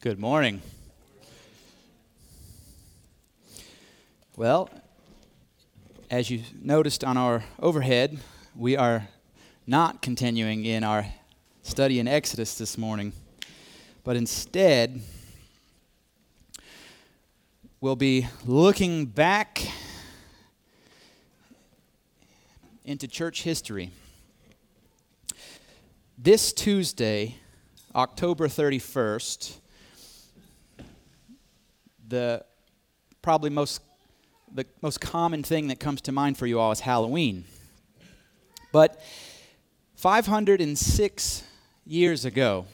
Good morning. Well, as you noticed on our overhead, we are not continuing in our study in Exodus this morning, but instead, we'll be looking back into church history. This Tuesday, October 31st, the probably most the most common thing that comes to mind for you all is Halloween. But 506 years ago,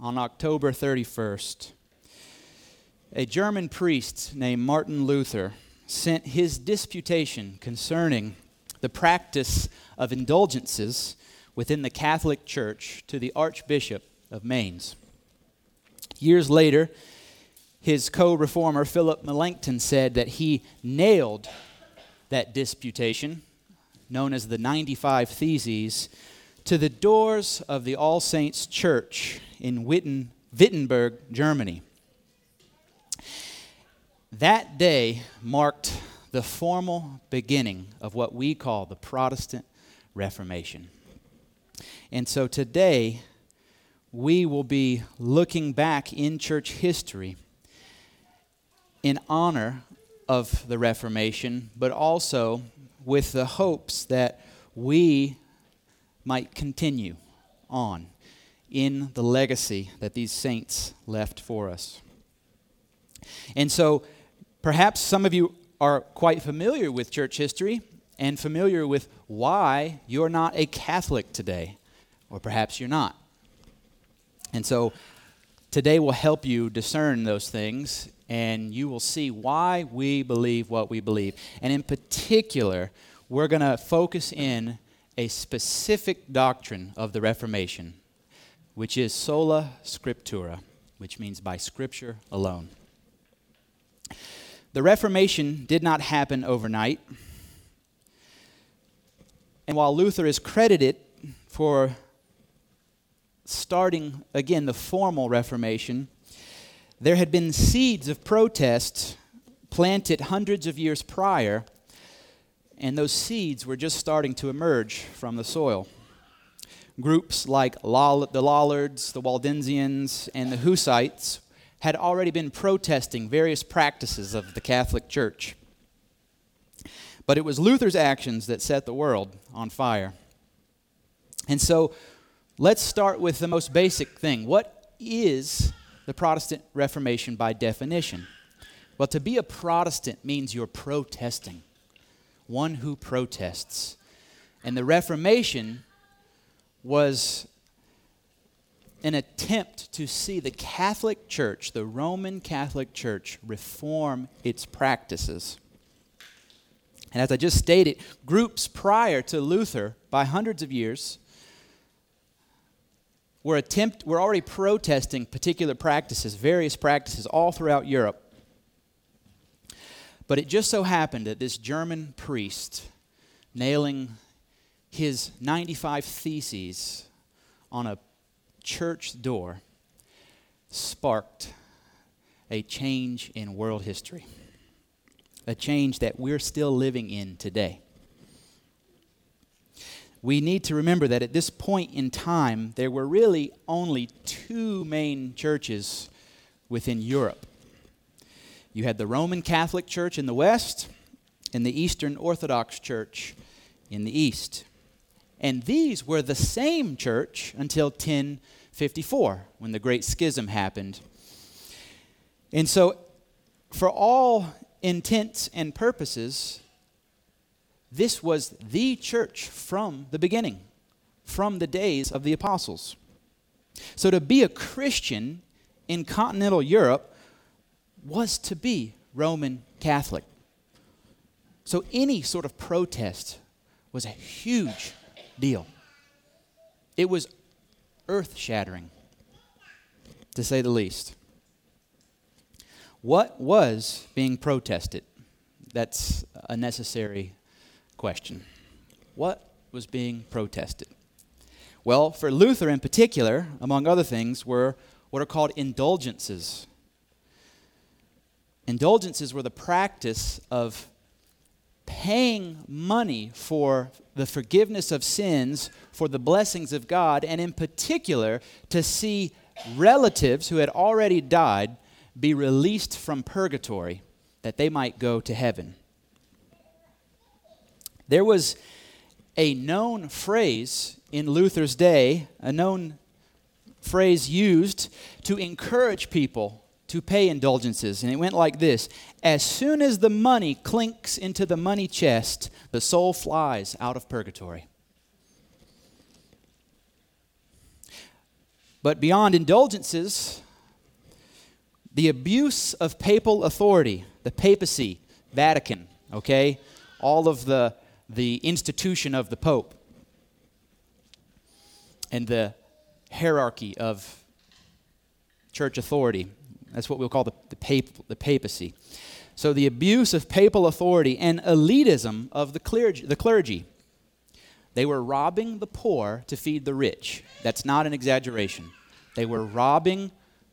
on October 31st, a German priest named Martin Luther sent his disputation concerning the practice of indulgences within the Catholic Church to the Archbishop of Mainz. Years later, his co reformer, Philip Melanchthon, said that he nailed that disputation, known as the 95 Theses, to the doors of the All Saints Church in Witten, Wittenberg, Germany. That day marked the formal beginning of what we call the Protestant Reformation. And so today, we will be looking back in church history in honor of the Reformation, but also with the hopes that we might continue on in the legacy that these saints left for us. And so, perhaps some of you are quite familiar with church history and familiar with why you're not a Catholic today, or perhaps you're not. And so, today will help you discern those things and you will see why we believe what we believe. And in particular, we're going to focus in a specific doctrine of the Reformation, which is sola scriptura, which means by scripture alone. The Reformation did not happen overnight. And while Luther is credited for starting again the formal Reformation, there had been seeds of protest planted hundreds of years prior, and those seeds were just starting to emerge from the soil. Groups like the Lollards, the Waldensians, and the Hussites had already been protesting various practices of the Catholic Church. But it was Luther's actions that set the world on fire. And so let's start with the most basic thing. What is the Protestant Reformation by definition? Well, to be a Protestant means you're protesting, one who protests. And the Reformation was an attempt to see the Catholic Church, the Roman Catholic Church, reform its practices. And as I just stated, groups prior to Luther, by hundreds of years, were, attempt, were already protesting particular practices, various practices, all throughout Europe. But it just so happened that this German priest, nailing his 95 theses on a church door, sparked a change in world history, a change that we're still living in today we need to remember that at this point in time, there were really only two main churches within Europe. You had the Roman Catholic Church in the west and the Eastern Orthodox Church in the east. And these were the same church until 1054, when the Great Schism happened. And so, for all intents and purposes, this was the church from the beginning, from the days of the apostles. So to be a Christian in continental Europe was to be Roman Catholic. So any sort of protest was a huge deal. It was earth shattering, to say the least. What was being protested? That's a necessary question What was being protested? Well, for Luther in particular, among other things, were what are called indulgences. Indulgences were the practice of paying money for the forgiveness of sins, for the blessings of God, and in particular to see relatives who had already died be released from purgatory that they might go to heaven. There was a known phrase in Luther's day, a known phrase used to encourage people to pay indulgences. And it went like this As soon as the money clinks into the money chest, the soul flies out of purgatory. But beyond indulgences, the abuse of papal authority, the papacy, Vatican, okay, all of the, the institution of the Pope, and the hierarchy of church authority that's what we'll call the, the, pap- the papacy. So, the abuse of papal authority and elitism of the clergy, the clergy. They were robbing the poor to feed the rich. That's not an exaggeration. They were robbing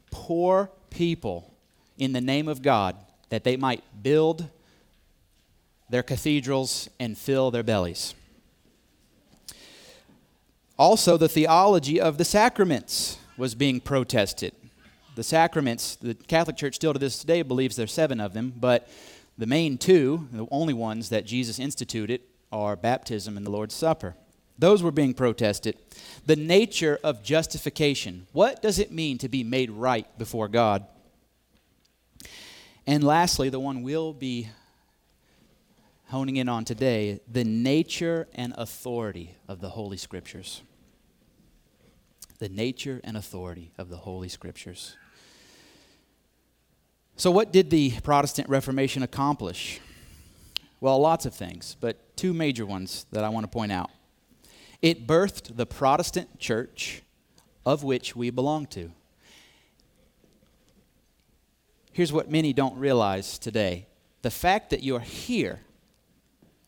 poor people in the name of God that they might build their cathedrals and fill their bellies. Also, the theology of the sacraments was being protested the sacraments, the Catholic Church still to this day believes there's seven of them, but the main two, the only ones that Jesus instituted, are baptism and the Lord's Supper. Those were being protested. The nature of justification. What does it mean to be made right before God? And lastly, the one we'll be honing in on today the nature and authority of the Holy Scriptures. The nature and authority of the Holy Scriptures. So, what did the Protestant Reformation accomplish? Well, lots of things, but two major ones that I want to point out. It birthed the Protestant church of which we belong to. Here's what many don't realize today the fact that you're here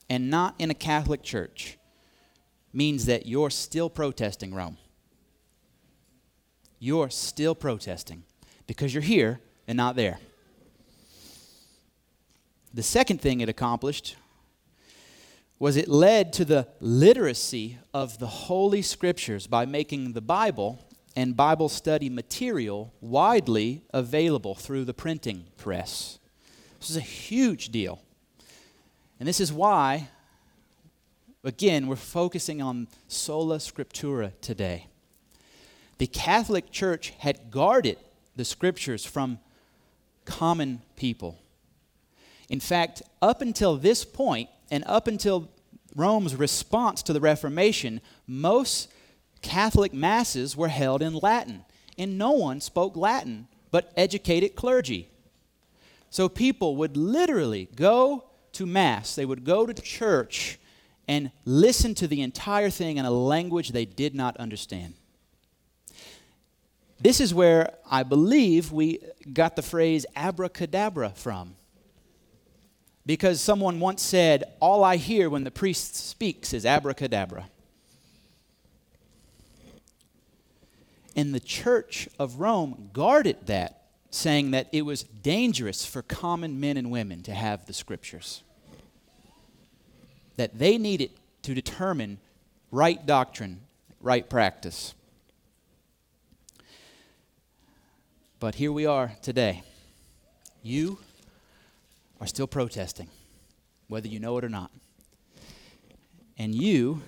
and not in a Catholic church means that you're still protesting Rome. You're still protesting because you're here and not there. The second thing it accomplished was it led to the literacy of the Holy Scriptures by making the Bible and Bible study material widely available through the printing press. This is a huge deal. And this is why, again, we're focusing on sola scriptura today. The Catholic Church had guarded the Scriptures from common people. In fact, up until this point, and up until Rome's response to the Reformation, most Catholic masses were held in Latin, and no one spoke Latin but educated clergy. So people would literally go to Mass, they would go to church and listen to the entire thing in a language they did not understand. This is where I believe we got the phrase abracadabra from because someone once said, All I hear when the priest speaks is abracadabra. And the church of Rome guarded that, saying that it was dangerous for common men and women to have the scriptures. That they needed to determine right doctrine, right practice. But here we are today. You are still protesting, whether you know it or not. And you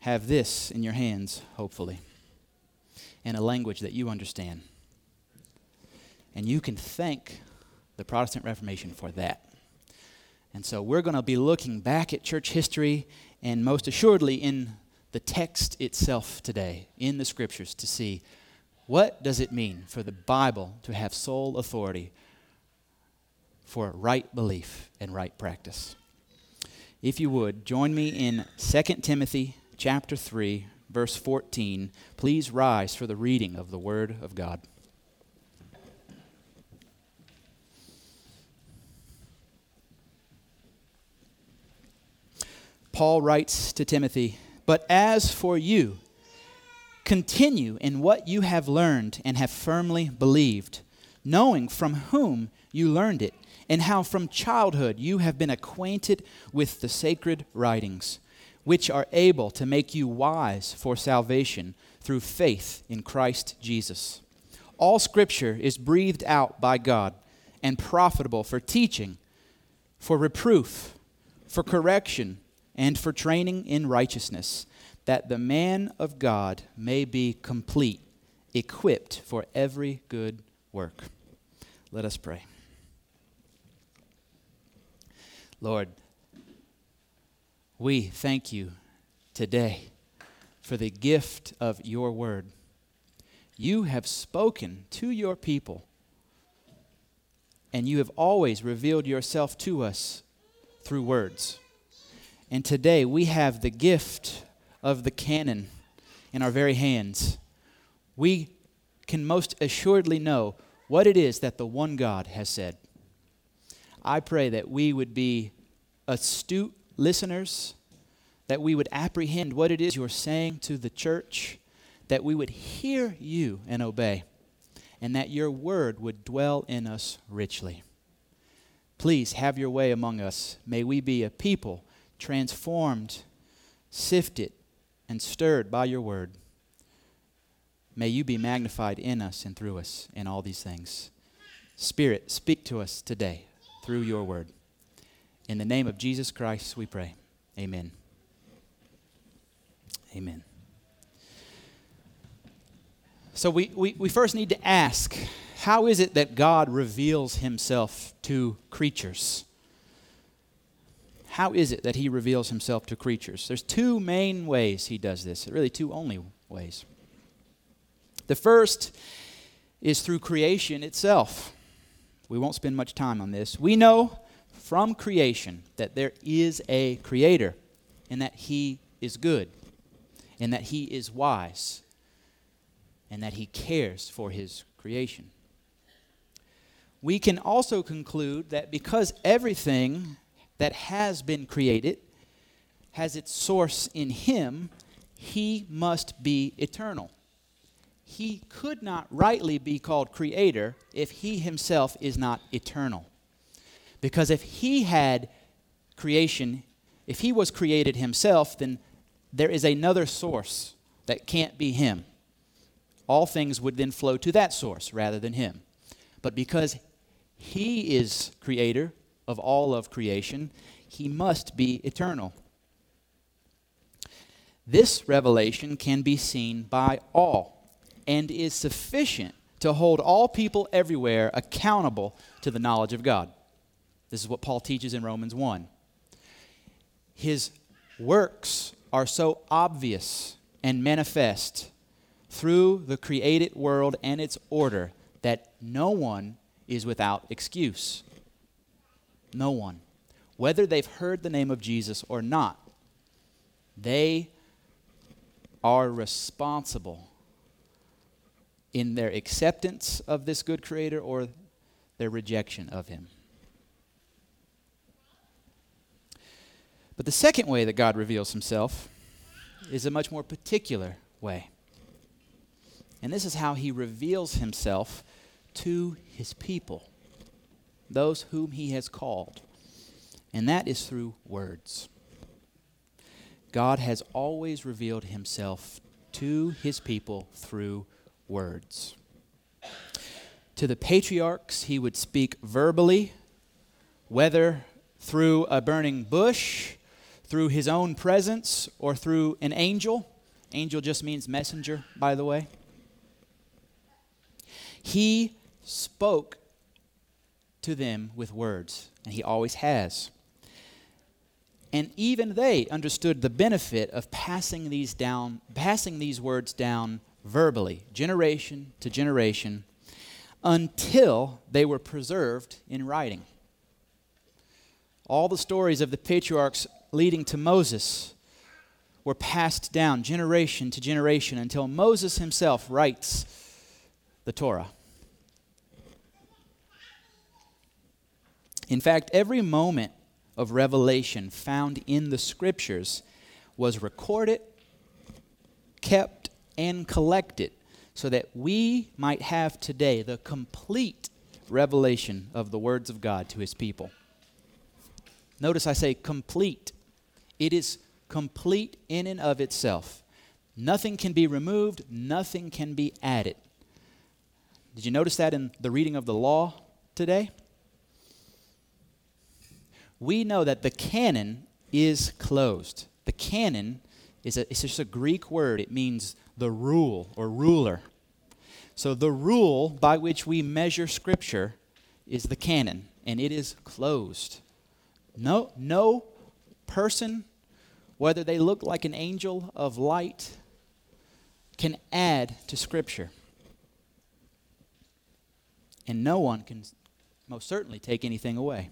have this in your hands, hopefully, in a language that you understand. And you can thank the Protestant Reformation for that. And so we're going to be looking back at church history and most assuredly in the text itself today, in the scriptures, to see what does it mean for the Bible to have sole authority for right belief and right practice. If you would, join me in 2 Timothy chapter 3, verse 14. Please rise for the reading of the Word of God. Paul writes to Timothy, But as for you, Continue in what you have learned and have firmly believed, knowing from whom you learned it, and how from childhood you have been acquainted with the sacred writings, which are able to make you wise for salvation through faith in Christ Jesus. All scripture is breathed out by God and profitable for teaching, for reproof, for correction, and for training in righteousness that the man of God may be complete, equipped for every good work. Let us pray. Lord, we thank you today for the gift of your word. You have spoken to your people, and you have always revealed yourself to us through words. And today we have the gift of the canon in our very hands, we can most assuredly know what it is that the one God has said. I pray that we would be astute listeners, that we would apprehend what it is you're saying to the church, that we would hear you and obey, and that your word would dwell in us richly. Please have your way among us. May we be a people transformed, sifted, and stirred by your word. May you be magnified in us and through us in all these things. Spirit, speak to us today through your word. In the name of Jesus Christ, we pray. Amen. Amen. So we, we, we first need to ask how is it that God reveals himself to creatures? How is it that he reveals himself to creatures? There's two main ways he does this, really, two only ways. The first is through creation itself. We won't spend much time on this. We know from creation that there is a creator and that he is good and that he is wise and that he cares for his creation. We can also conclude that because everything that has been created has its source in him, he must be eternal. He could not rightly be called creator if he himself is not eternal. Because if he had creation, if he was created himself, then there is another source that can't be him. All things would then flow to that source rather than him. But because he is creator, of all of creation, he must be eternal. This revelation can be seen by all and is sufficient to hold all people everywhere accountable to the knowledge of God. This is what Paul teaches in Romans 1. His works are so obvious and manifest through the created world and its order that no one is without excuse. No one. Whether they've heard the name of Jesus or not, they are responsible in their acceptance of this good creator or their rejection of him. But the second way that God reveals himself is a much more particular way. And this is how he reveals himself to his people those whom he has called. And that is through words. God has always revealed himself to his people through words. To the patriarchs, he would speak verbally, whether through a burning bush, through his own presence, or through an angel. Angel just means messenger, by the way. He spoke to them with words, and he always has. And even they understood the benefit of passing these down, passing these words down verbally, generation to generation, until they were preserved in writing. All the stories of the patriarchs leading to Moses were passed down generation to generation until Moses himself writes the Torah. In fact, every moment of revelation found in the scriptures was recorded, kept, and collected so that we might have today the complete revelation of the words of God to his people. Notice I say complete. It is complete in and of itself. Nothing can be removed, nothing can be added. Did you notice that in the reading of the law today? We know that the canon is closed. The canon is a, it's just a Greek word. It means the rule or ruler. So the rule by which we measure Scripture is the canon, and it is closed. No, no person, whether they look like an angel of light, can add to Scripture. And no one can most certainly take anything away.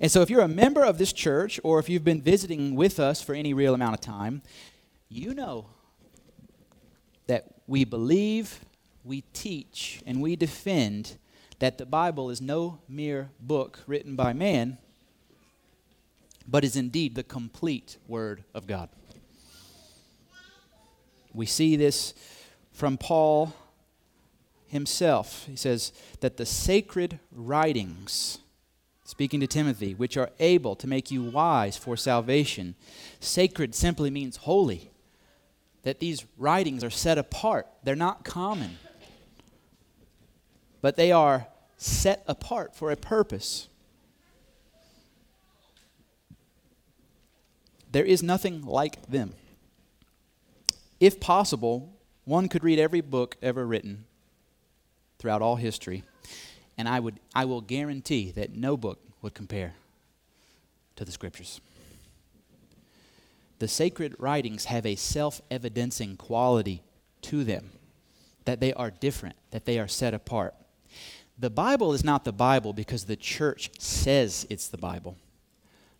And so, if you're a member of this church, or if you've been visiting with us for any real amount of time, you know that we believe, we teach, and we defend that the Bible is no mere book written by man, but is indeed the complete Word of God. We see this from Paul himself. He says that the sacred writings, speaking to Timothy, which are able to make you wise for salvation, sacred simply means holy. That these writings are set apart, they're not common, but they are set apart for a purpose. There is nothing like them. If possible, one could read every book ever written throughout all history, and I, would, I will guarantee that no book would compare to the Scriptures. The sacred writings have a self evidencing quality to them, that they are different, that they are set apart. The Bible is not the Bible because the church says it's the Bible.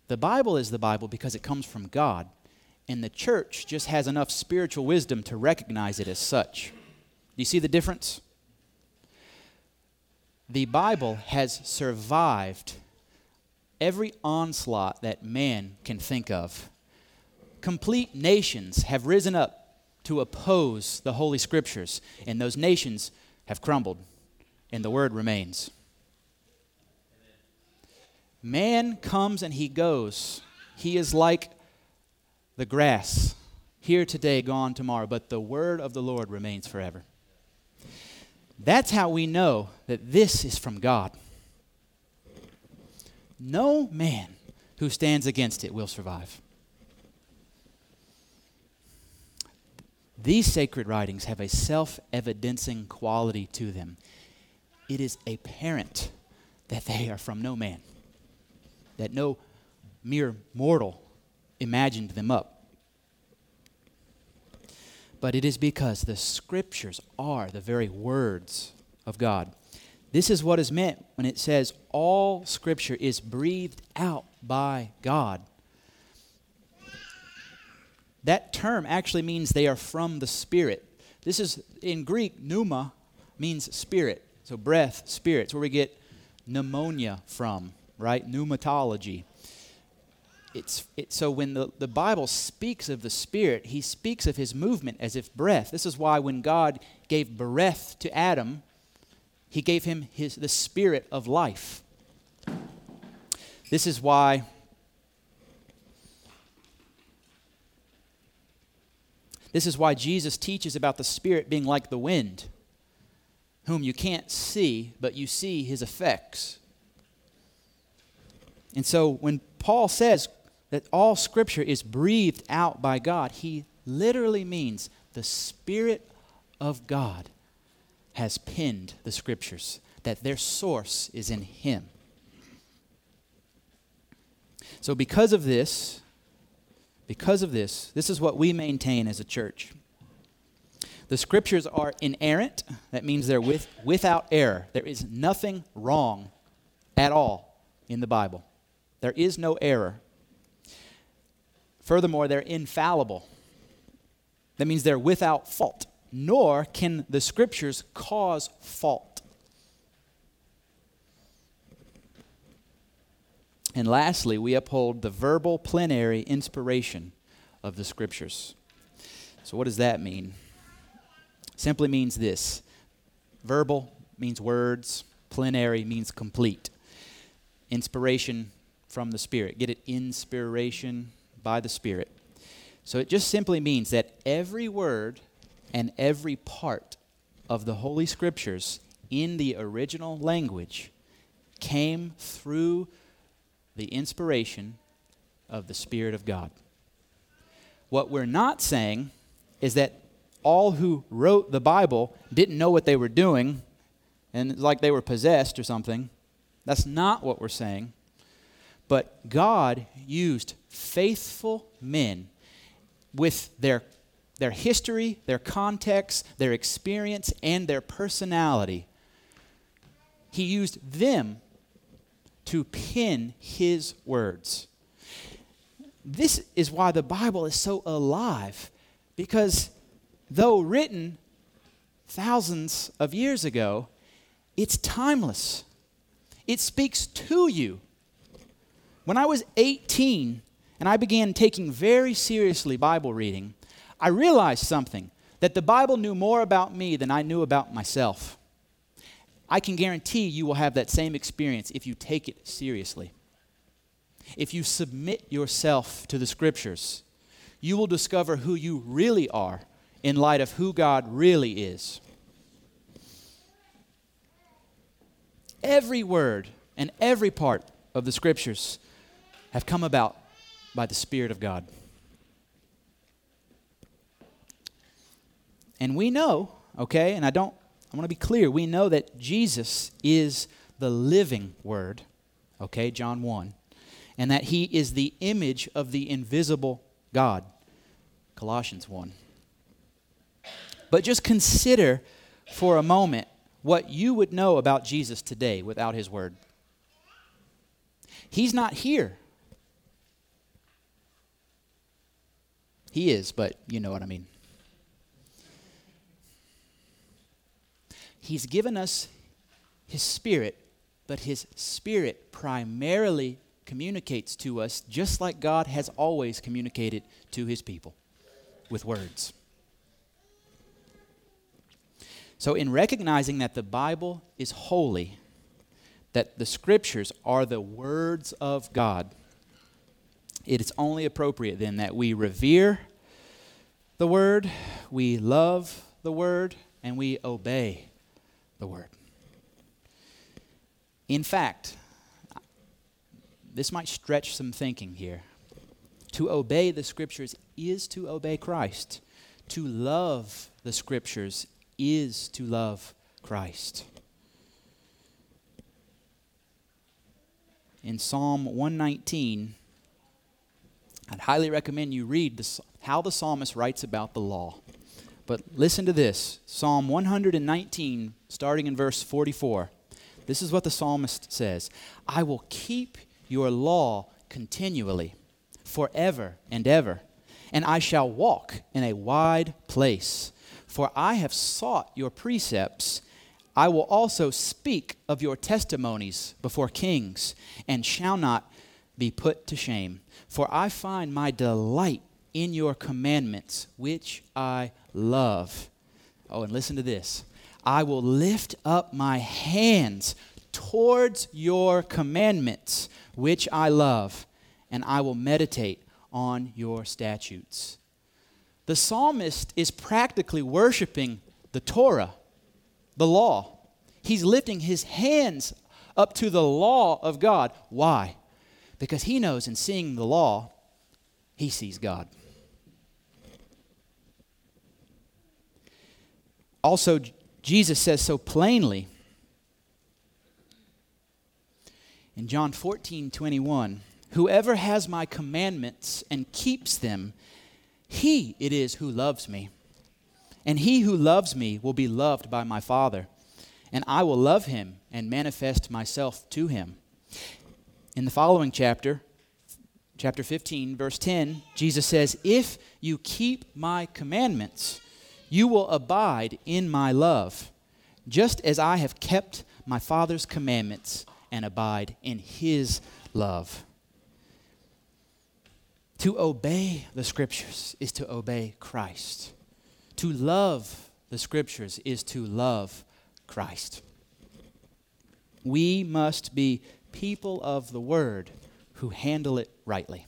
The Bible is the Bible because it comes from God, and the church just has enough spiritual wisdom to recognize it as such. Do you see the difference? The Bible has survived every onslaught that man can think of. Complete nations have risen up to oppose the Holy Scriptures, and those nations have crumbled, and the Word remains. Man comes and he goes. He is like the grass, here today, gone tomorrow, but the Word of the Lord remains forever. That's how we know that this is from God. No man who stands against it will survive. These sacred writings have a self evidencing quality to them. It is apparent that they are from no man, that no mere mortal imagined them up but it is because the scriptures are the very words of God. This is what is meant when it says all scripture is breathed out by God. That term actually means they are from the Spirit. This is in Greek, pneuma means spirit. So breath, spirit. It's where we get pneumonia from, right? Pneumatology it's, it, so when the, the Bible speaks of the Spirit, he speaks of his movement as if breath. This is why when God gave breath to Adam, he gave him his, the spirit of life. This is why This is why Jesus teaches about the Spirit being like the wind, whom you can't see, but you see his effects. And so when Paul says, that all scripture is breathed out by God, he literally means the Spirit of God has penned the scriptures, that their source is in him. So, because of this, because of this, this is what we maintain as a church. The scriptures are inerrant. That means they're with, without error. There is nothing wrong at all in the Bible. There is no error. Furthermore, they're infallible. That means they're without fault, nor can the scriptures cause fault. And lastly, we uphold the verbal plenary inspiration of the scriptures. So, what does that mean? simply means this verbal means words, plenary means complete. Inspiration from the Spirit. Get it? Inspiration by the Spirit. So it just simply means that every word and every part of the Holy Scriptures in the original language came through the inspiration of the Spirit of God. What we're not saying is that all who wrote the Bible didn't know what they were doing and like they were possessed or something. That's not what we're saying. But God used faithful men with their, their history, their context, their experience, and their personality. He used them to pin his words. This is why the Bible is so alive, because though written thousands of years ago, it's timeless. It speaks to you. When I was 18, and I began taking very seriously Bible reading, I realized something that the Bible knew more about me than I knew about myself. I can guarantee you will have that same experience if you take it seriously. If you submit yourself to the Scriptures, you will discover who you really are in light of who God really is. Every word and every part of the Scriptures have come about by the Spirit of God. And we know, okay, and I don't, I want to be clear, we know that Jesus is the living Word, okay, John 1, and that He is the image of the invisible God, Colossians 1. But just consider for a moment what you would know about Jesus today without His Word. He's not here. He is, but you know what I mean. He's given us His Spirit, but His Spirit primarily communicates to us just like God has always communicated to His people with words. So, in recognizing that the Bible is holy, that the Scriptures are the words of God, it is only appropriate then that we revere the Word, we love the Word, and we obey the Word. In fact, this might stretch some thinking here. To obey the Scriptures is to obey Christ. To love the Scriptures is to love Christ. In Psalm 119, I'd highly recommend you read how the psalmist writes about the law. But listen to this Psalm 119, starting in verse 44. This is what the psalmist says I will keep your law continually, forever and ever, and I shall walk in a wide place. For I have sought your precepts. I will also speak of your testimonies before kings, and shall not be put to shame. For I find my delight in your commandments, which I love. Oh, and listen to this I will lift up my hands towards your commandments, which I love, and I will meditate on your statutes. The psalmist is practically worshiping the Torah, the law. He's lifting his hands up to the law of God. Why? Because he knows in seeing the law, he sees God. Also, Jesus says so plainly in John 14 21 Whoever has my commandments and keeps them, he it is who loves me. And he who loves me will be loved by my Father, and I will love him and manifest myself to him. In the following chapter, chapter 15, verse 10, Jesus says, If you keep my commandments, you will abide in my love, just as I have kept my Father's commandments and abide in his love. To obey the scriptures is to obey Christ. To love the scriptures is to love Christ. We must be people of the word who handle it rightly.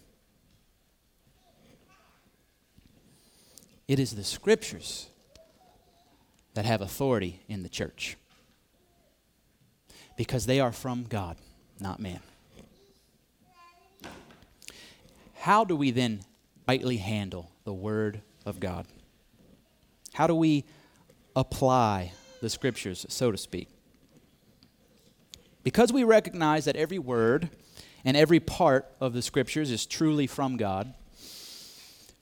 It is the scriptures that have authority in the church because they are from God, not man. How do we then rightly handle the Word of God? How do we apply the Scriptures, so to speak? Because we recognize that every word and every part of the Scriptures is truly from God,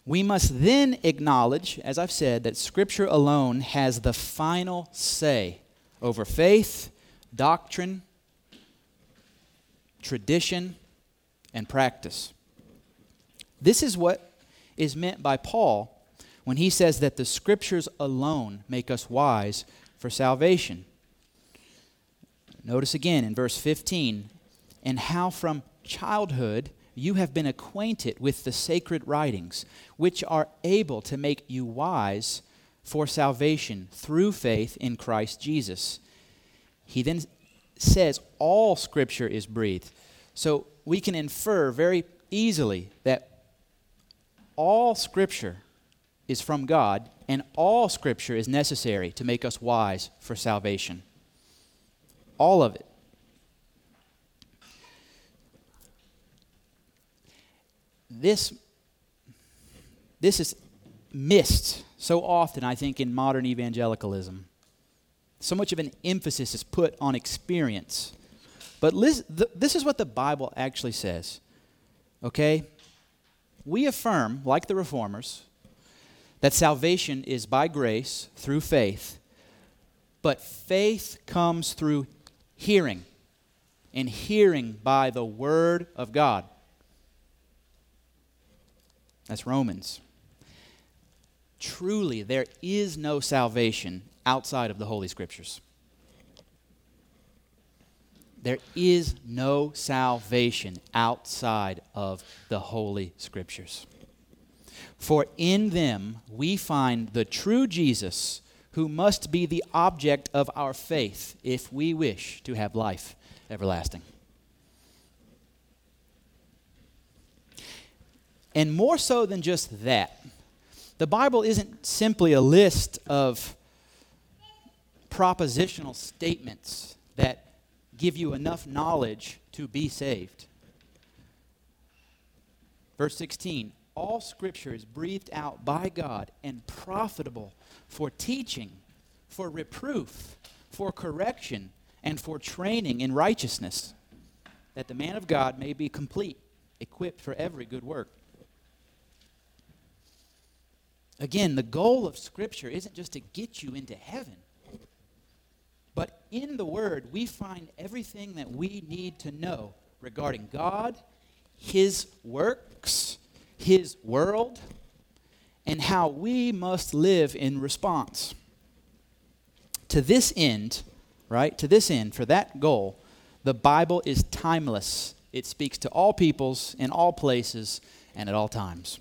we must then acknowledge, as I've said, that Scripture alone has the final say over faith, doctrine, tradition, and practice. This is what is meant by Paul when he says that the Scriptures alone make us wise for salvation. Notice again in verse 15, and how from childhood you have been acquainted with the sacred writings, which are able to make you wise for salvation through faith in Christ Jesus. He then says all Scripture is breathed. So we can infer very easily that all Scripture is from God, and all Scripture is necessary to make us wise for salvation. All of it. This, this is missed so often, I think, in modern evangelicalism. So much of an emphasis is put on experience. But this is what the Bible actually says. Okay? We affirm, like the reformers, that salvation is by grace through faith, but faith comes through hearing, and hearing by the Word of God. That's Romans. Truly, there is no salvation outside of the Holy Scriptures. There is no salvation outside of the Holy Scriptures. For in them we find the true Jesus who must be the object of our faith if we wish to have life everlasting. And more so than just that, the Bible isn't simply a list of propositional statements that give you enough knowledge to be saved. Verse 16 All scripture is breathed out by God and profitable for teaching, for reproof, for correction, and for training in righteousness, that the man of God may be complete, equipped for every good work. Again, the goal of Scripture isn't just to get you into heaven, but in the Word, we find everything that we need to know regarding God, His works, His world, and how we must live in response. To this end, right, to this end, for that goal, the Bible is timeless. It speaks to all peoples, in all places, and at all times.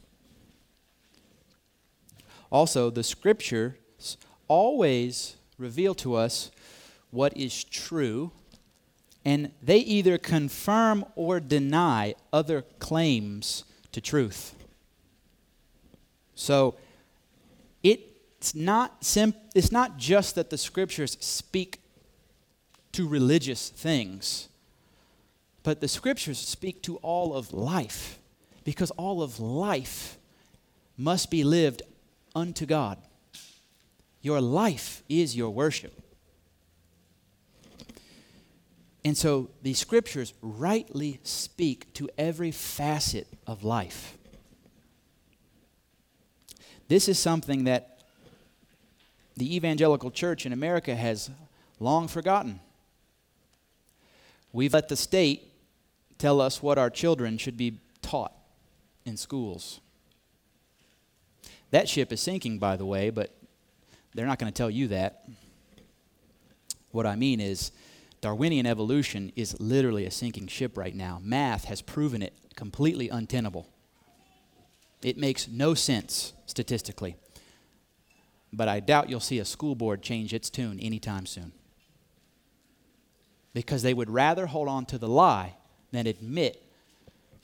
Also, the Scriptures always reveal to us what is true, and they either confirm or deny other claims to truth. So it's not sim- it's not just that the scriptures speak to religious things, but the scriptures speak to all of life because all of life must be lived unto God. Your life is your worship. And so the scriptures rightly speak to every facet of life. This is something that the evangelical church in America has long forgotten. We've let the state tell us what our children should be taught in schools. That ship is sinking, by the way, but they're not going to tell you that. What I mean is, Darwinian evolution is literally a sinking ship right now. Math has proven it completely untenable. It makes no sense statistically. but I doubt you'll see a school board change its tune anytime soon. Because they would rather hold on to the lie than admit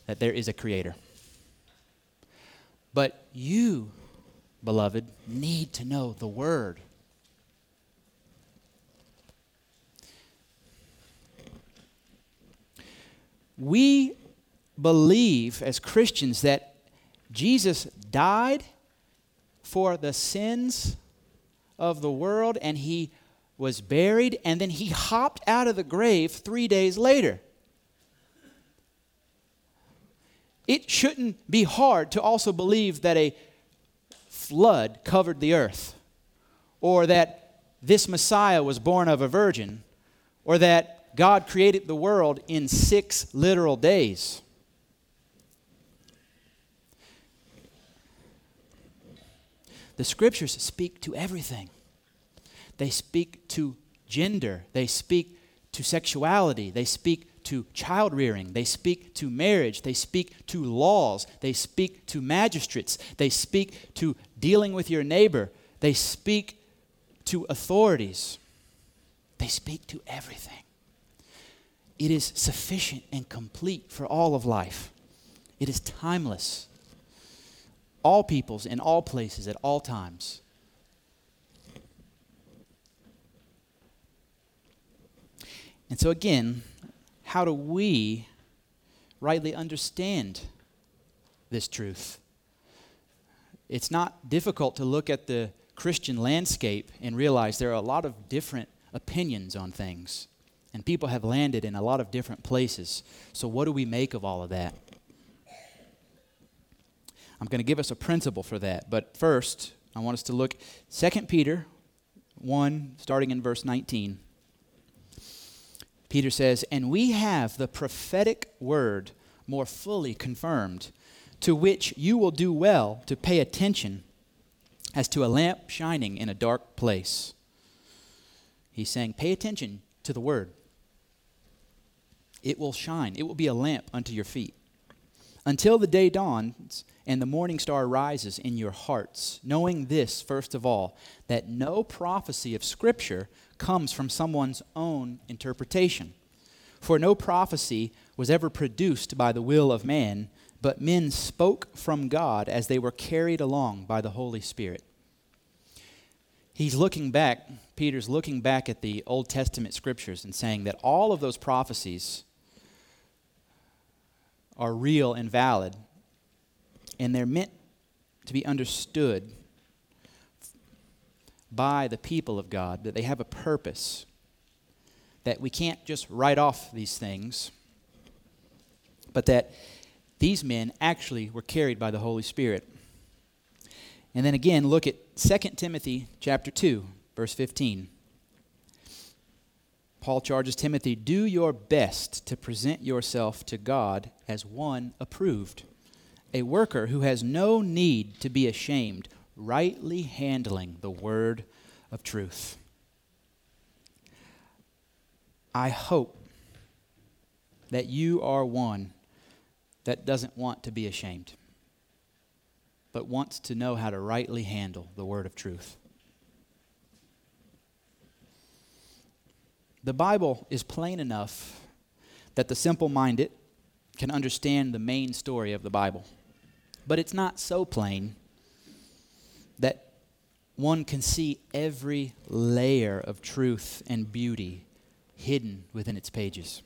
that there is a creator. But you, beloved, need to know the word. We believe as Christians that Jesus died for the sins of the world and he was buried and then he hopped out of the grave three days later. It shouldn't be hard to also believe that a flood covered the earth, or that this Messiah was born of a virgin, or that God created the world in six literal days. The scriptures speak to everything. They speak to gender, they speak to sexuality, they speak to child rearing, they speak to marriage, they speak to laws, they speak to magistrates, they speak to dealing with your neighbor, they speak to authorities, they speak to everything. It is sufficient and complete for all of life. It is timeless. All peoples in all places at all times. And so, again, how do we rightly understand this truth? It's not difficult to look at the Christian landscape and realize there are a lot of different opinions on things. And people have landed in a lot of different places. So, what do we make of all of that? I'm going to give us a principle for that. But first, I want us to look 2 Peter 1, starting in verse 19. Peter says, And we have the prophetic word more fully confirmed, to which you will do well to pay attention as to a lamp shining in a dark place. He's saying, Pay attention to the word. It will shine, it will be a lamp unto your feet. Until the day dawns and the morning star rises in your hearts, knowing this, first of all, that no prophecy of Scripture comes from someone's own interpretation. For no prophecy was ever produced by the will of man, but men spoke from God as they were carried along by the Holy Spirit. He's looking back, Peter's looking back at the Old Testament scriptures and saying that all of those prophecies are real and valid, and they're meant to be understood by the people of God, that they have a purpose, that we can't just write off these things, but that these men actually were carried by the Holy Spirit. And then again, look at 2 Timothy chapter 2, verse 15. Paul charges Timothy, do your best to present yourself to God as one approved, a worker who has no need to be ashamed rightly handling the word of truth. I hope that you are one that doesn't want to be ashamed, but wants to know how to rightly handle the word of truth. The Bible is plain enough that the simple minded can understand the main story of the Bible. But it's not so plain that one can see every layer of truth and beauty hidden within its pages.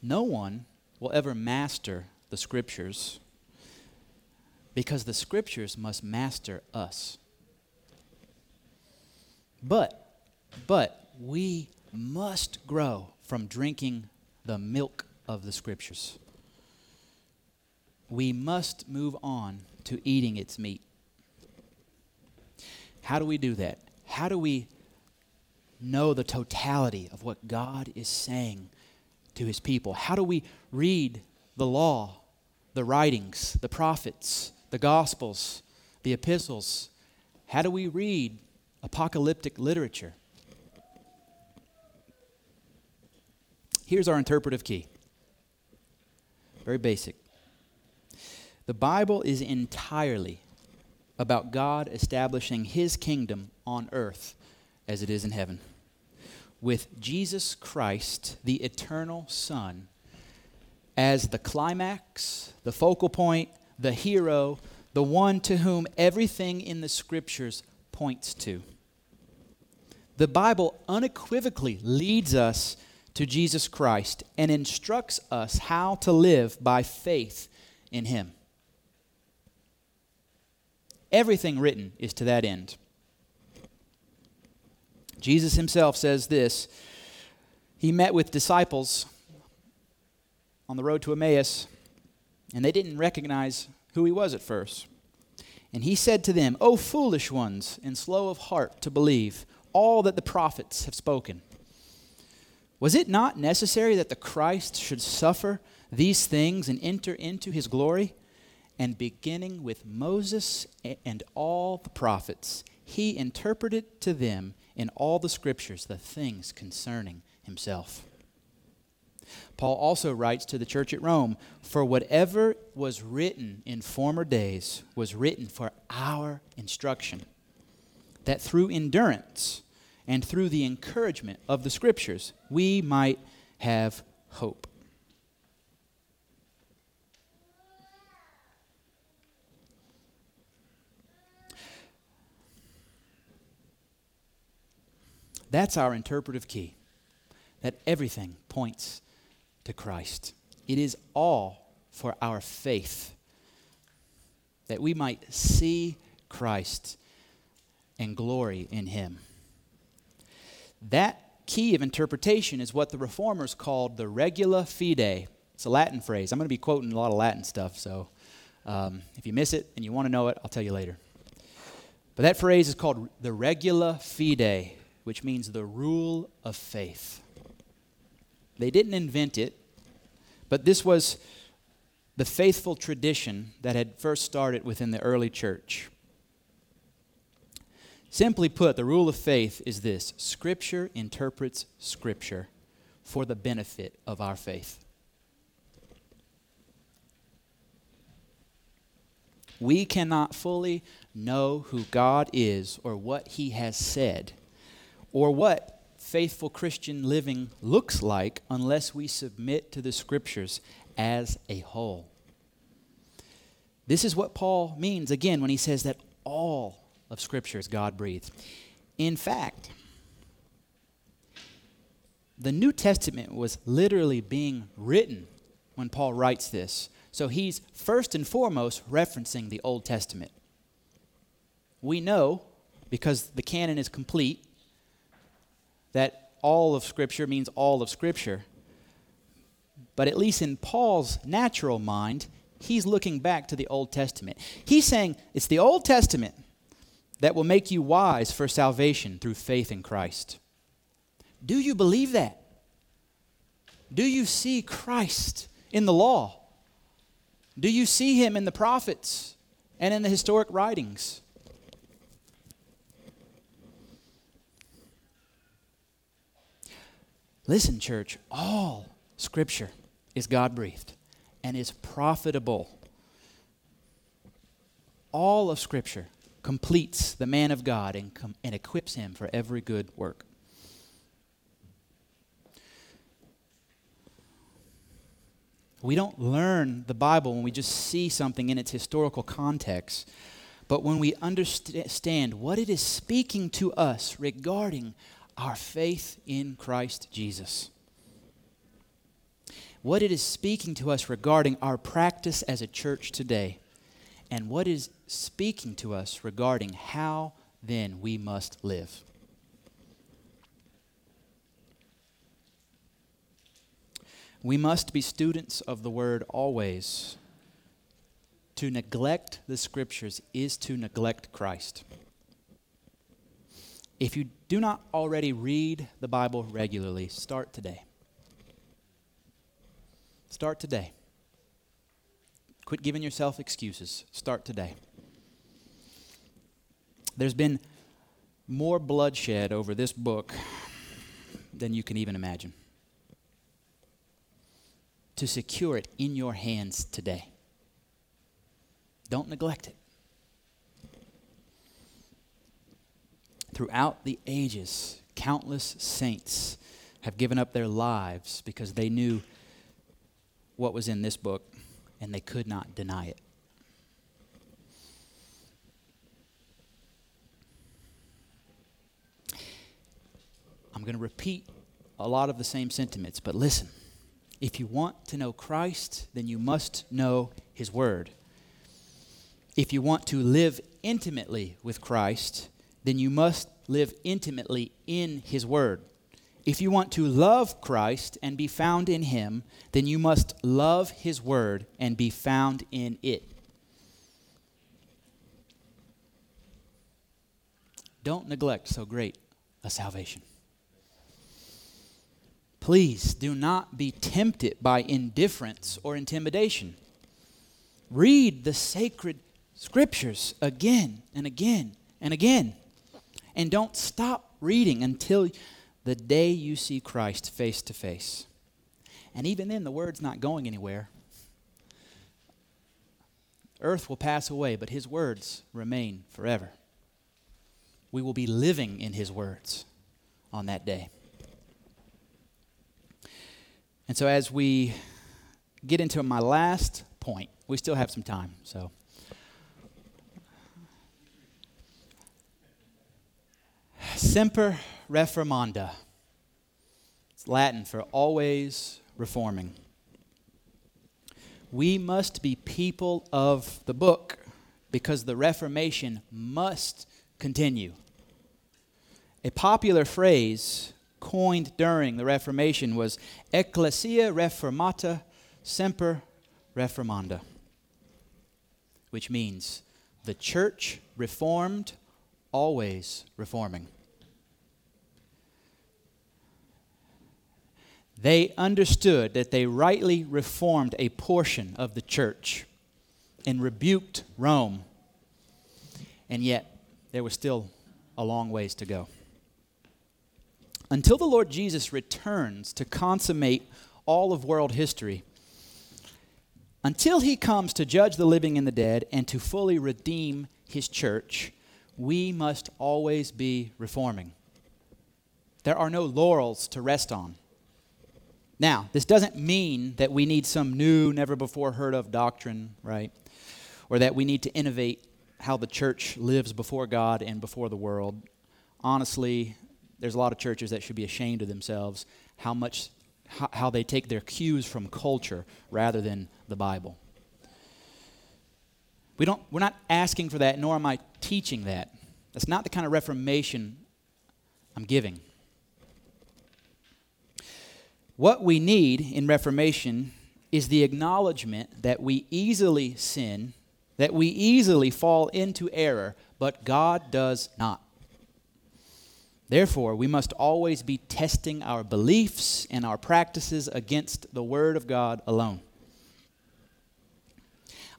No one will ever master the scriptures because the scriptures must master us. But, but we must grow from drinking the milk of the scriptures. We must move on to eating its meat. How do we do that? How do we know the totality of what God is saying to his people? How do we read the law, the writings, the prophets, the gospels, the epistles? How do we read apocalyptic literature? Here's our interpretive key. Very basic. The Bible is entirely about God establishing his kingdom on earth as it is in heaven. With Jesus Christ, the eternal Son, as the climax, the focal point, the hero, the one to whom everything in the scriptures points to. The Bible unequivocally leads us to Jesus Christ and instructs us how to live by faith in Him. Everything written is to that end. Jesus himself says this He met with disciples on the road to Emmaus, and they didn't recognize who he was at first. And he said to them, O foolish ones, and slow of heart to believe all that the prophets have spoken. Was it not necessary that the Christ should suffer these things and enter into his glory? And beginning with Moses and all the prophets, he interpreted to them in all the scriptures the things concerning himself. Paul also writes to the church at Rome For whatever was written in former days was written for our instruction, that through endurance and through the encouragement of the scriptures we might have hope. That's our interpretive key. That everything points to Christ. It is all for our faith. That we might see Christ and glory in Him. That key of interpretation is what the reformers called the regula fide. It's a Latin phrase. I'm going to be quoting a lot of Latin stuff, so um, if you miss it and you want to know it, I'll tell you later. But that phrase is called the regula fide which means the rule of faith. They didn't invent it, but this was the faithful tradition that had first started within the early church. Simply put, the rule of faith is this Scripture interprets Scripture for the benefit of our faith. We cannot fully know who God is or what He has said or what faithful Christian living looks like unless we submit to the scriptures as a whole. This is what Paul means again when he says that all of scripture is God breathed. In fact, the New Testament was literally being written when Paul writes this. So he's first and foremost referencing the Old Testament. We know, because the canon is complete, that all of Scripture means all of Scripture. But at least in Paul's natural mind, he's looking back to the Old Testament. He's saying it's the Old Testament that will make you wise for salvation through faith in Christ. Do you believe that? Do you see Christ in the law? Do you see him in the prophets and in the historic writings? Listen, church, all Scripture is God breathed and is profitable. All of Scripture completes the man of God and, com- and equips him for every good work. We don't learn the Bible when we just see something in its historical context, but when we understand what it is speaking to us regarding our faith in Christ Jesus. What it is speaking to us regarding our practice as a church today, and what is speaking to us regarding how then we must live. We must be students of the word always. To neglect the scriptures is to neglect Christ. If you do not already read the Bible regularly, start today. Start today. Quit giving yourself excuses. Start today. There's been more bloodshed over this book than you can even imagine. To secure it in your hands today. Don't neglect it. Throughout the ages, countless saints have given up their lives because they knew what was in this book and they could not deny it. I'm going to repeat a lot of the same sentiments, but listen. If you want to know Christ, then you must know His Word. If you want to live intimately with Christ, then you must live intimately in His Word. If you want to love Christ and be found in Him, then you must love His Word and be found in it. Don't neglect so great a salvation. Please do not be tempted by indifference or intimidation. Read the sacred scriptures again and again and again. And don't stop reading until the day you see Christ face to face. And even then, the word's not going anywhere. Earth will pass away, but his words remain forever. We will be living in his words on that day. And so, as we get into my last point, we still have some time, so. Semper reformanda. It's Latin for always reforming. We must be people of the book because the Reformation must continue. A popular phrase coined during the Reformation was Ecclesia Reformata Semper Reformanda, which means the church reformed, always reforming. They understood that they rightly reformed a portion of the church and rebuked Rome, and yet there was still a long ways to go until the Lord Jesus returns to consummate all of world history, until he comes to judge the living and the dead and to fully redeem his church, we must always be reforming. There are no laurels to rest on. Now, this doesn't mean that we need some new, never before heard of doctrine, right? Or that we need to innovate how the church lives before God and before the world. Honestly, there's a lot of churches that should be ashamed of themselves how much how, how they take their cues from culture rather than the Bible. We don't, we're not asking for that, nor am I teaching that. That's not the kind of reformation I'm giving. What we need in reformation is the acknowledgement that we easily sin, that we easily fall into error, but God does not. Therefore, we must always be testing our beliefs and our practices against the Word of God alone.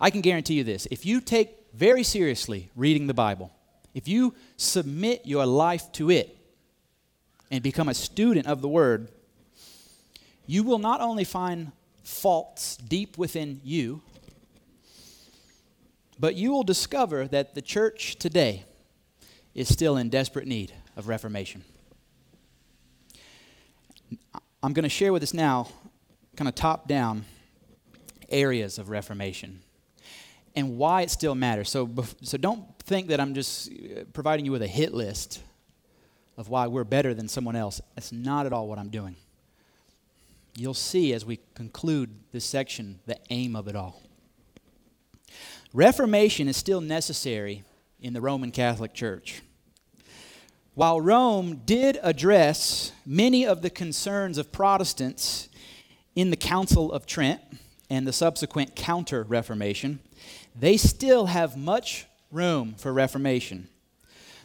I can guarantee you this if you take very seriously reading the Bible, if you submit your life to it and become a student of the Word, you will not only find faults deep within you, but you will discover that the church today is still in desperate need of reformation. I'm going to share with us now, kind of top down, areas of reformation and why it still matters. So, so don't think that I'm just uh, providing you with a hit list of why we're better than someone else. That's not at all what I'm doing. You'll see as we conclude this section the aim of it all. Reformation is still necessary in the Roman Catholic Church. While Rome did address many of the concerns of Protestants in the Council of Trent and the subsequent Counter Reformation, they still have much room for reformation.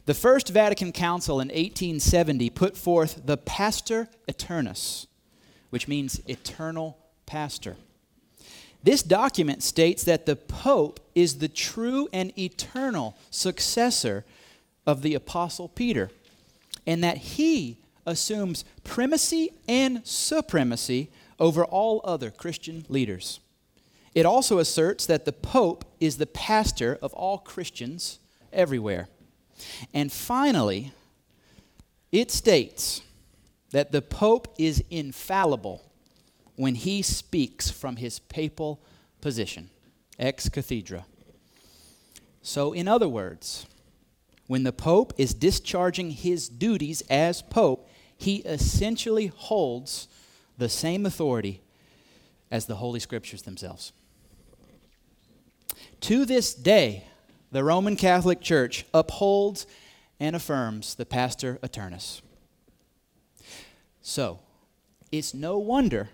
The First Vatican Council in 1870 put forth the Pastor Aeternus, which means eternal pastor. This document states that the Pope is the true and eternal successor of the Apostle Peter and that he assumes primacy and supremacy over all other Christian leaders. It also asserts that the Pope is the pastor of all Christians everywhere. And finally, It states that the Pope is infallible when he speaks from his papal position, ex cathedra. So, in other words, when the Pope is discharging his duties as Pope, he essentially holds the same authority as the Holy Scriptures themselves. To this day, the Roman Catholic Church upholds and affirms the Pastor Aeternus. So, it's no wonder,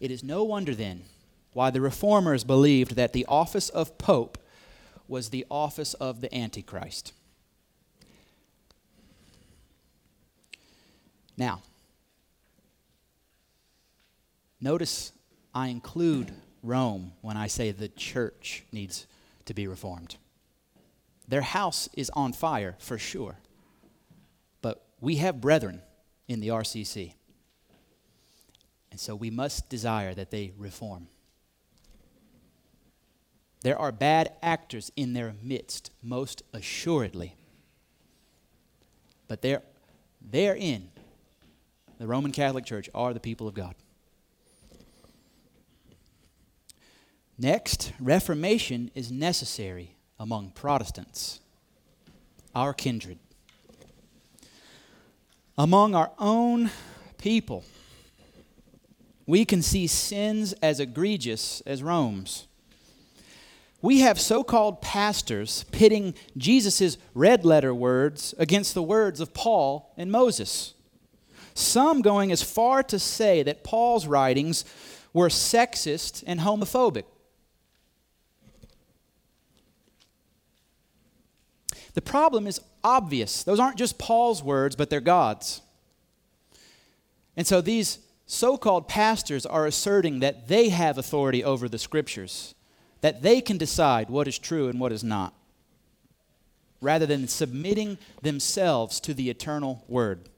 it is no wonder then why the reformers believed that the office of Pope was the office of the Antichrist. Now, notice I include Rome when I say the church needs to be reformed. Their house is on fire for sure, we have brethren in the RCC. And so we must desire that they reform. There are bad actors in their midst, most assuredly. But they're, therein, the Roman Catholic Church are the people of God. Next, Reformation is necessary among Protestants, our kindred. Among our own people, we can see sins as egregious as Rome's. We have so called pastors pitting Jesus' red letter words against the words of Paul and Moses. Some going as far to say that Paul's writings were sexist and homophobic. The problem is obvious. Those aren't just Paul's words, but they're God's. And so these so called pastors are asserting that they have authority over the scriptures, that they can decide what is true and what is not, rather than submitting themselves to the eternal word.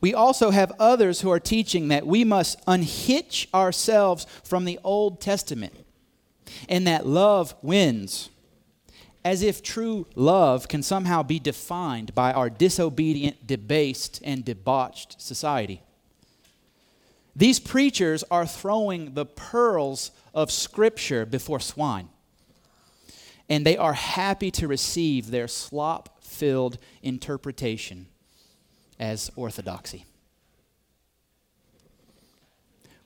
We also have others who are teaching that we must unhitch ourselves from the Old Testament and that love wins as if true love can somehow be defined by our disobedient, debased, and debauched society. These preachers are throwing the pearls of Scripture before swine, and they are happy to receive their slop filled interpretation as orthodoxy.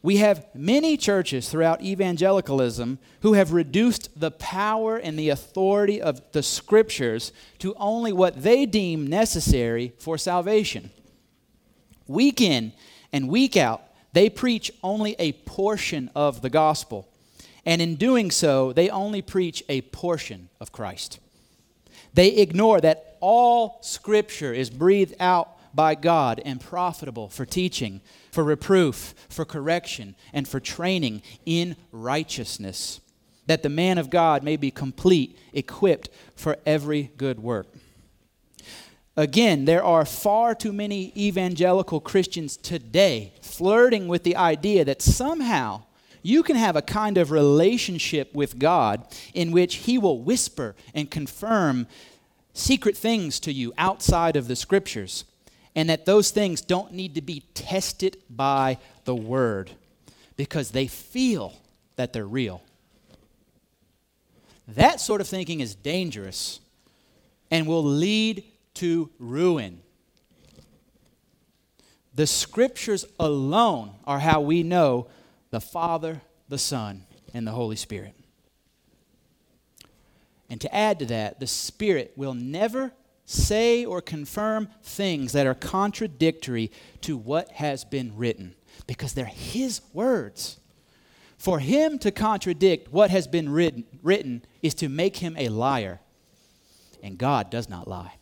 We have many churches throughout evangelicalism who have reduced the power and the authority of the scriptures to only what they deem necessary for salvation. Week in and week out, they preach only a portion of the gospel. And in doing so, they only preach a portion of Christ. They ignore that all scripture is breathed out by God and profitable for teaching, for reproof, for correction, and for training in righteousness, that the man of God may be complete, equipped for every good work. Again, there are far too many evangelical Christians today flirting with the idea that somehow you can have a kind of relationship with God in which He will whisper and confirm secret things to you outside of the Scriptures and that those things don't need to be tested by the word because they feel that they're real. That sort of thinking is dangerous and will lead to ruin. The scriptures alone are how we know the Father, the Son, and the Holy Spirit. And to add to that, the Spirit will never say or confirm things that are contradictory to what has been written because they're His words. For Him to contradict what has been written, written is to make Him a liar, and God does not lie.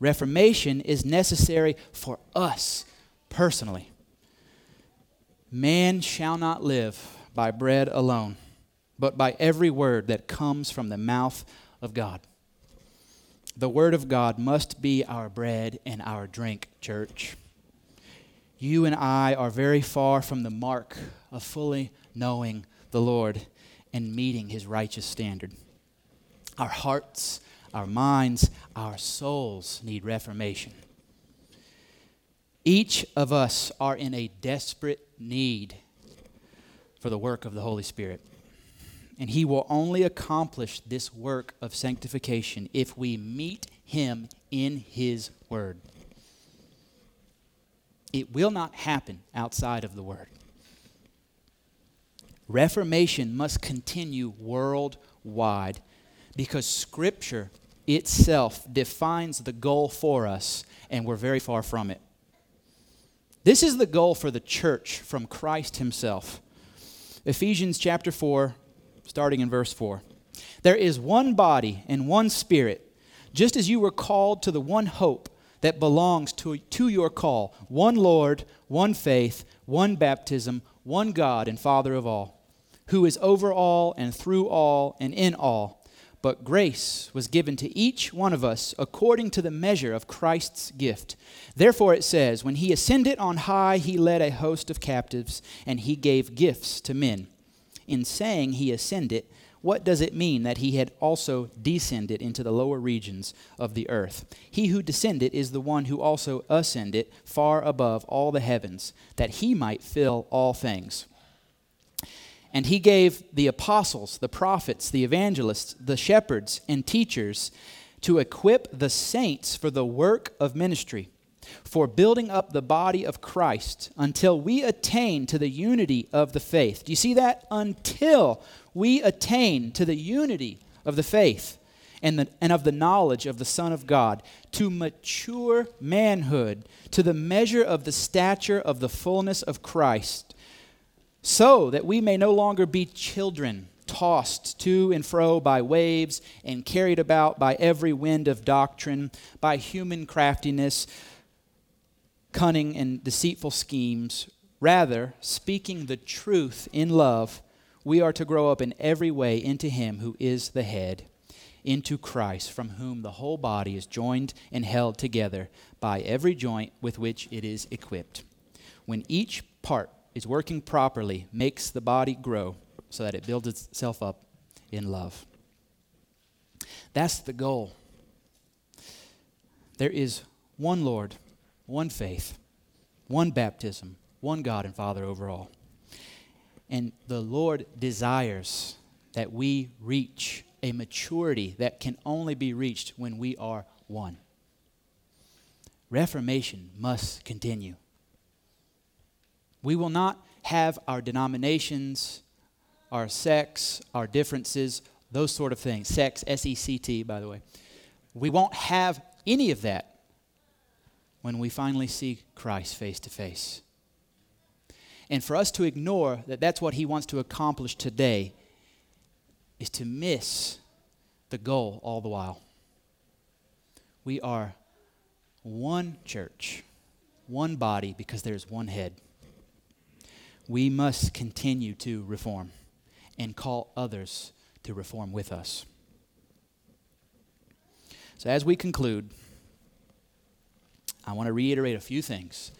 Reformation is necessary for us personally. Man shall not live by bread alone but by every word that comes from the mouth of God. The Word of God must be our bread and our drink, church. You and I are very far from the mark of fully knowing the Lord and meeting His righteous standard. Our hearts, our minds, our souls need reformation. Each of us are in a desperate need for the work of the Holy Spirit. And He will only accomplish this work of sanctification if we meet Him in His Word. It will not happen outside of the Word. Reformation must continue worldwide because Scripture itself defines the goal for us, and we're very far from it. This is the goal for the church from Christ Himself. Ephesians chapter 4, starting in verse 4. There is one body and one spirit, just as you were called to the one hope that belongs to, to your call one Lord, one faith, one baptism, one God and Father of all, who is over all and through all and in all. But grace was given to each one of us according to the measure of Christ's gift. Therefore it says, When he ascended on high, he led a host of captives, and he gave gifts to men. In saying he ascended, what does it mean that he had also descended into the lower regions of the earth? He who descended is the one who also ascended far above all the heavens, that he might fill all things. And he gave the apostles, the prophets, the evangelists, the shepherds, and teachers to equip the saints for the work of ministry, for building up the body of Christ until we attain to the unity of the faith. Do you see that? Until we attain to the unity of the faith and, the, and of the knowledge of the Son of God, to mature manhood, to the measure of the stature of the fullness of Christ so that we may no longer be children tossed to and fro by waves and carried about by every wind of doctrine, by human craftiness, cunning, and deceitful schemes. Rather, speaking the truth in love, we are to grow up in every way into Him who is the head, into Christ, from whom the whole body is joined and held together by every joint with which it is equipped. When each part is working properly makes the body grow so that it builds itself up in love. That's the goal. There is one Lord, one faith, one baptism, one God and Father over all. And the Lord desires that we reach a maturity that can only be reached when we are one. Reformation must continue. We will not have our denominations, our sects, our differences, those sort of things. Sex, S E C T, by the way. We won't have any of that when we finally see Christ face to face. And for us to ignore that that's what he wants to accomplish today is to miss the goal all the while. We are one church, one body, because there's one head we must continue to reform and call others to reform with us. So, as we conclude, I want to reiterate a few things.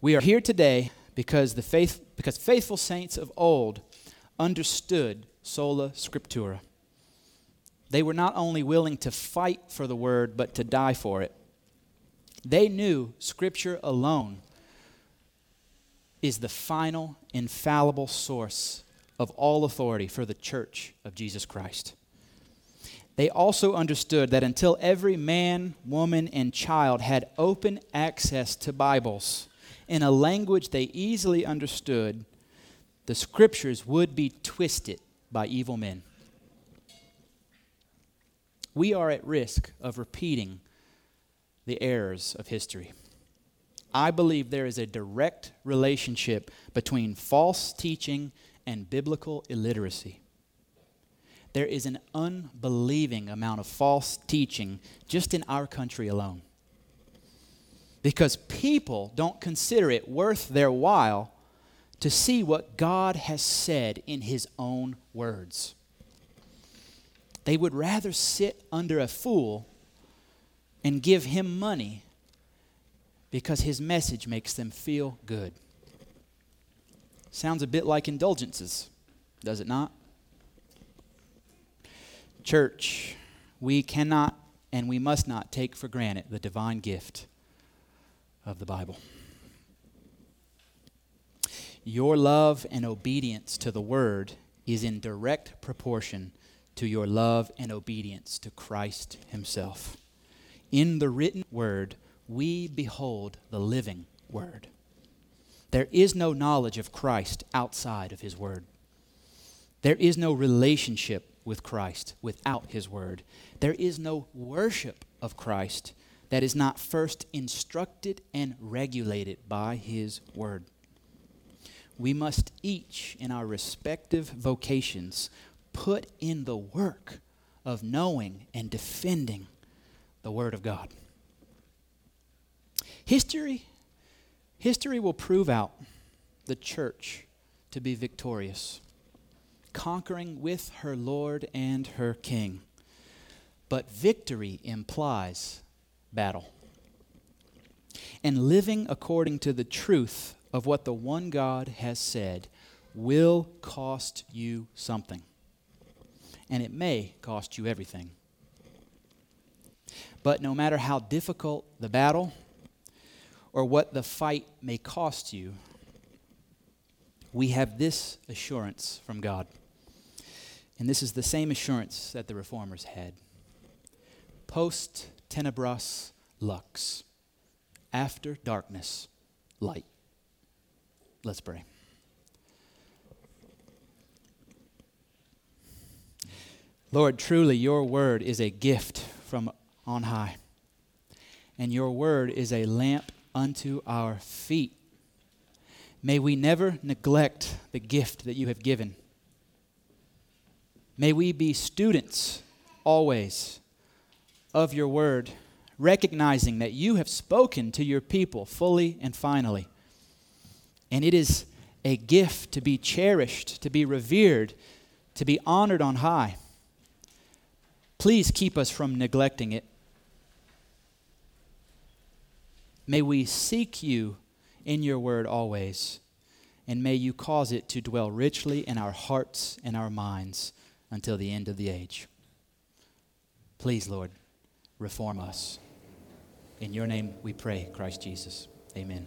We are here today because, the faith, because faithful saints of old understood sola scriptura. They were not only willing to fight for the word, but to die for it. They knew Scripture alone is the final, infallible source of all authority for the church of Jesus Christ. They also understood that until every man, woman, and child had open access to Bibles in a language they easily understood, the scriptures would be twisted by evil men. We are at risk of repeating the errors of history. I believe there is a direct relationship between false teaching and biblical illiteracy. There is an unbelieving amount of false teaching just in our country alone. Because people don't consider it worth their while to see what God has said in His own words. They would rather sit under a fool and give him money because his message makes them feel good. Sounds a bit like indulgences, does it not? Church, we cannot and we must not take for granted the divine gift of the Bible. Your love and obedience to the Word is in direct proportion to your love and obedience to Christ Himself. In the written Word, we behold the living Word. There is no knowledge of Christ outside of His Word. There is no relationship with Christ without His Word. There is no worship of Christ that is not first instructed and regulated by His Word. We must each, in our respective vocations, put in the work of knowing and defending the Word of God. History, history will prove out the church to be victorious conquering with her Lord and her King. But victory implies battle. And living according to the truth of what the one God has said will cost you something. And it may cost you everything. But no matter how difficult the battle or what the fight may cost you, we have this assurance from God. And this is the same assurance that the reformers had. Post tenebras lux. After darkness, light. Let's pray. Lord, truly your word is a gift from on high, and your word is a lamp unto our feet. May we never neglect the gift that you have given May we be students always of your word, recognizing that you have spoken to your people fully and finally. And it is a gift to be cherished, to be revered, to be honored on high. Please keep us from neglecting it. May we seek you in your word always, and may you cause it to dwell richly in our hearts and our minds until the end of the age. Please, Lord, reform us. In your name we pray, Christ Jesus. Amen.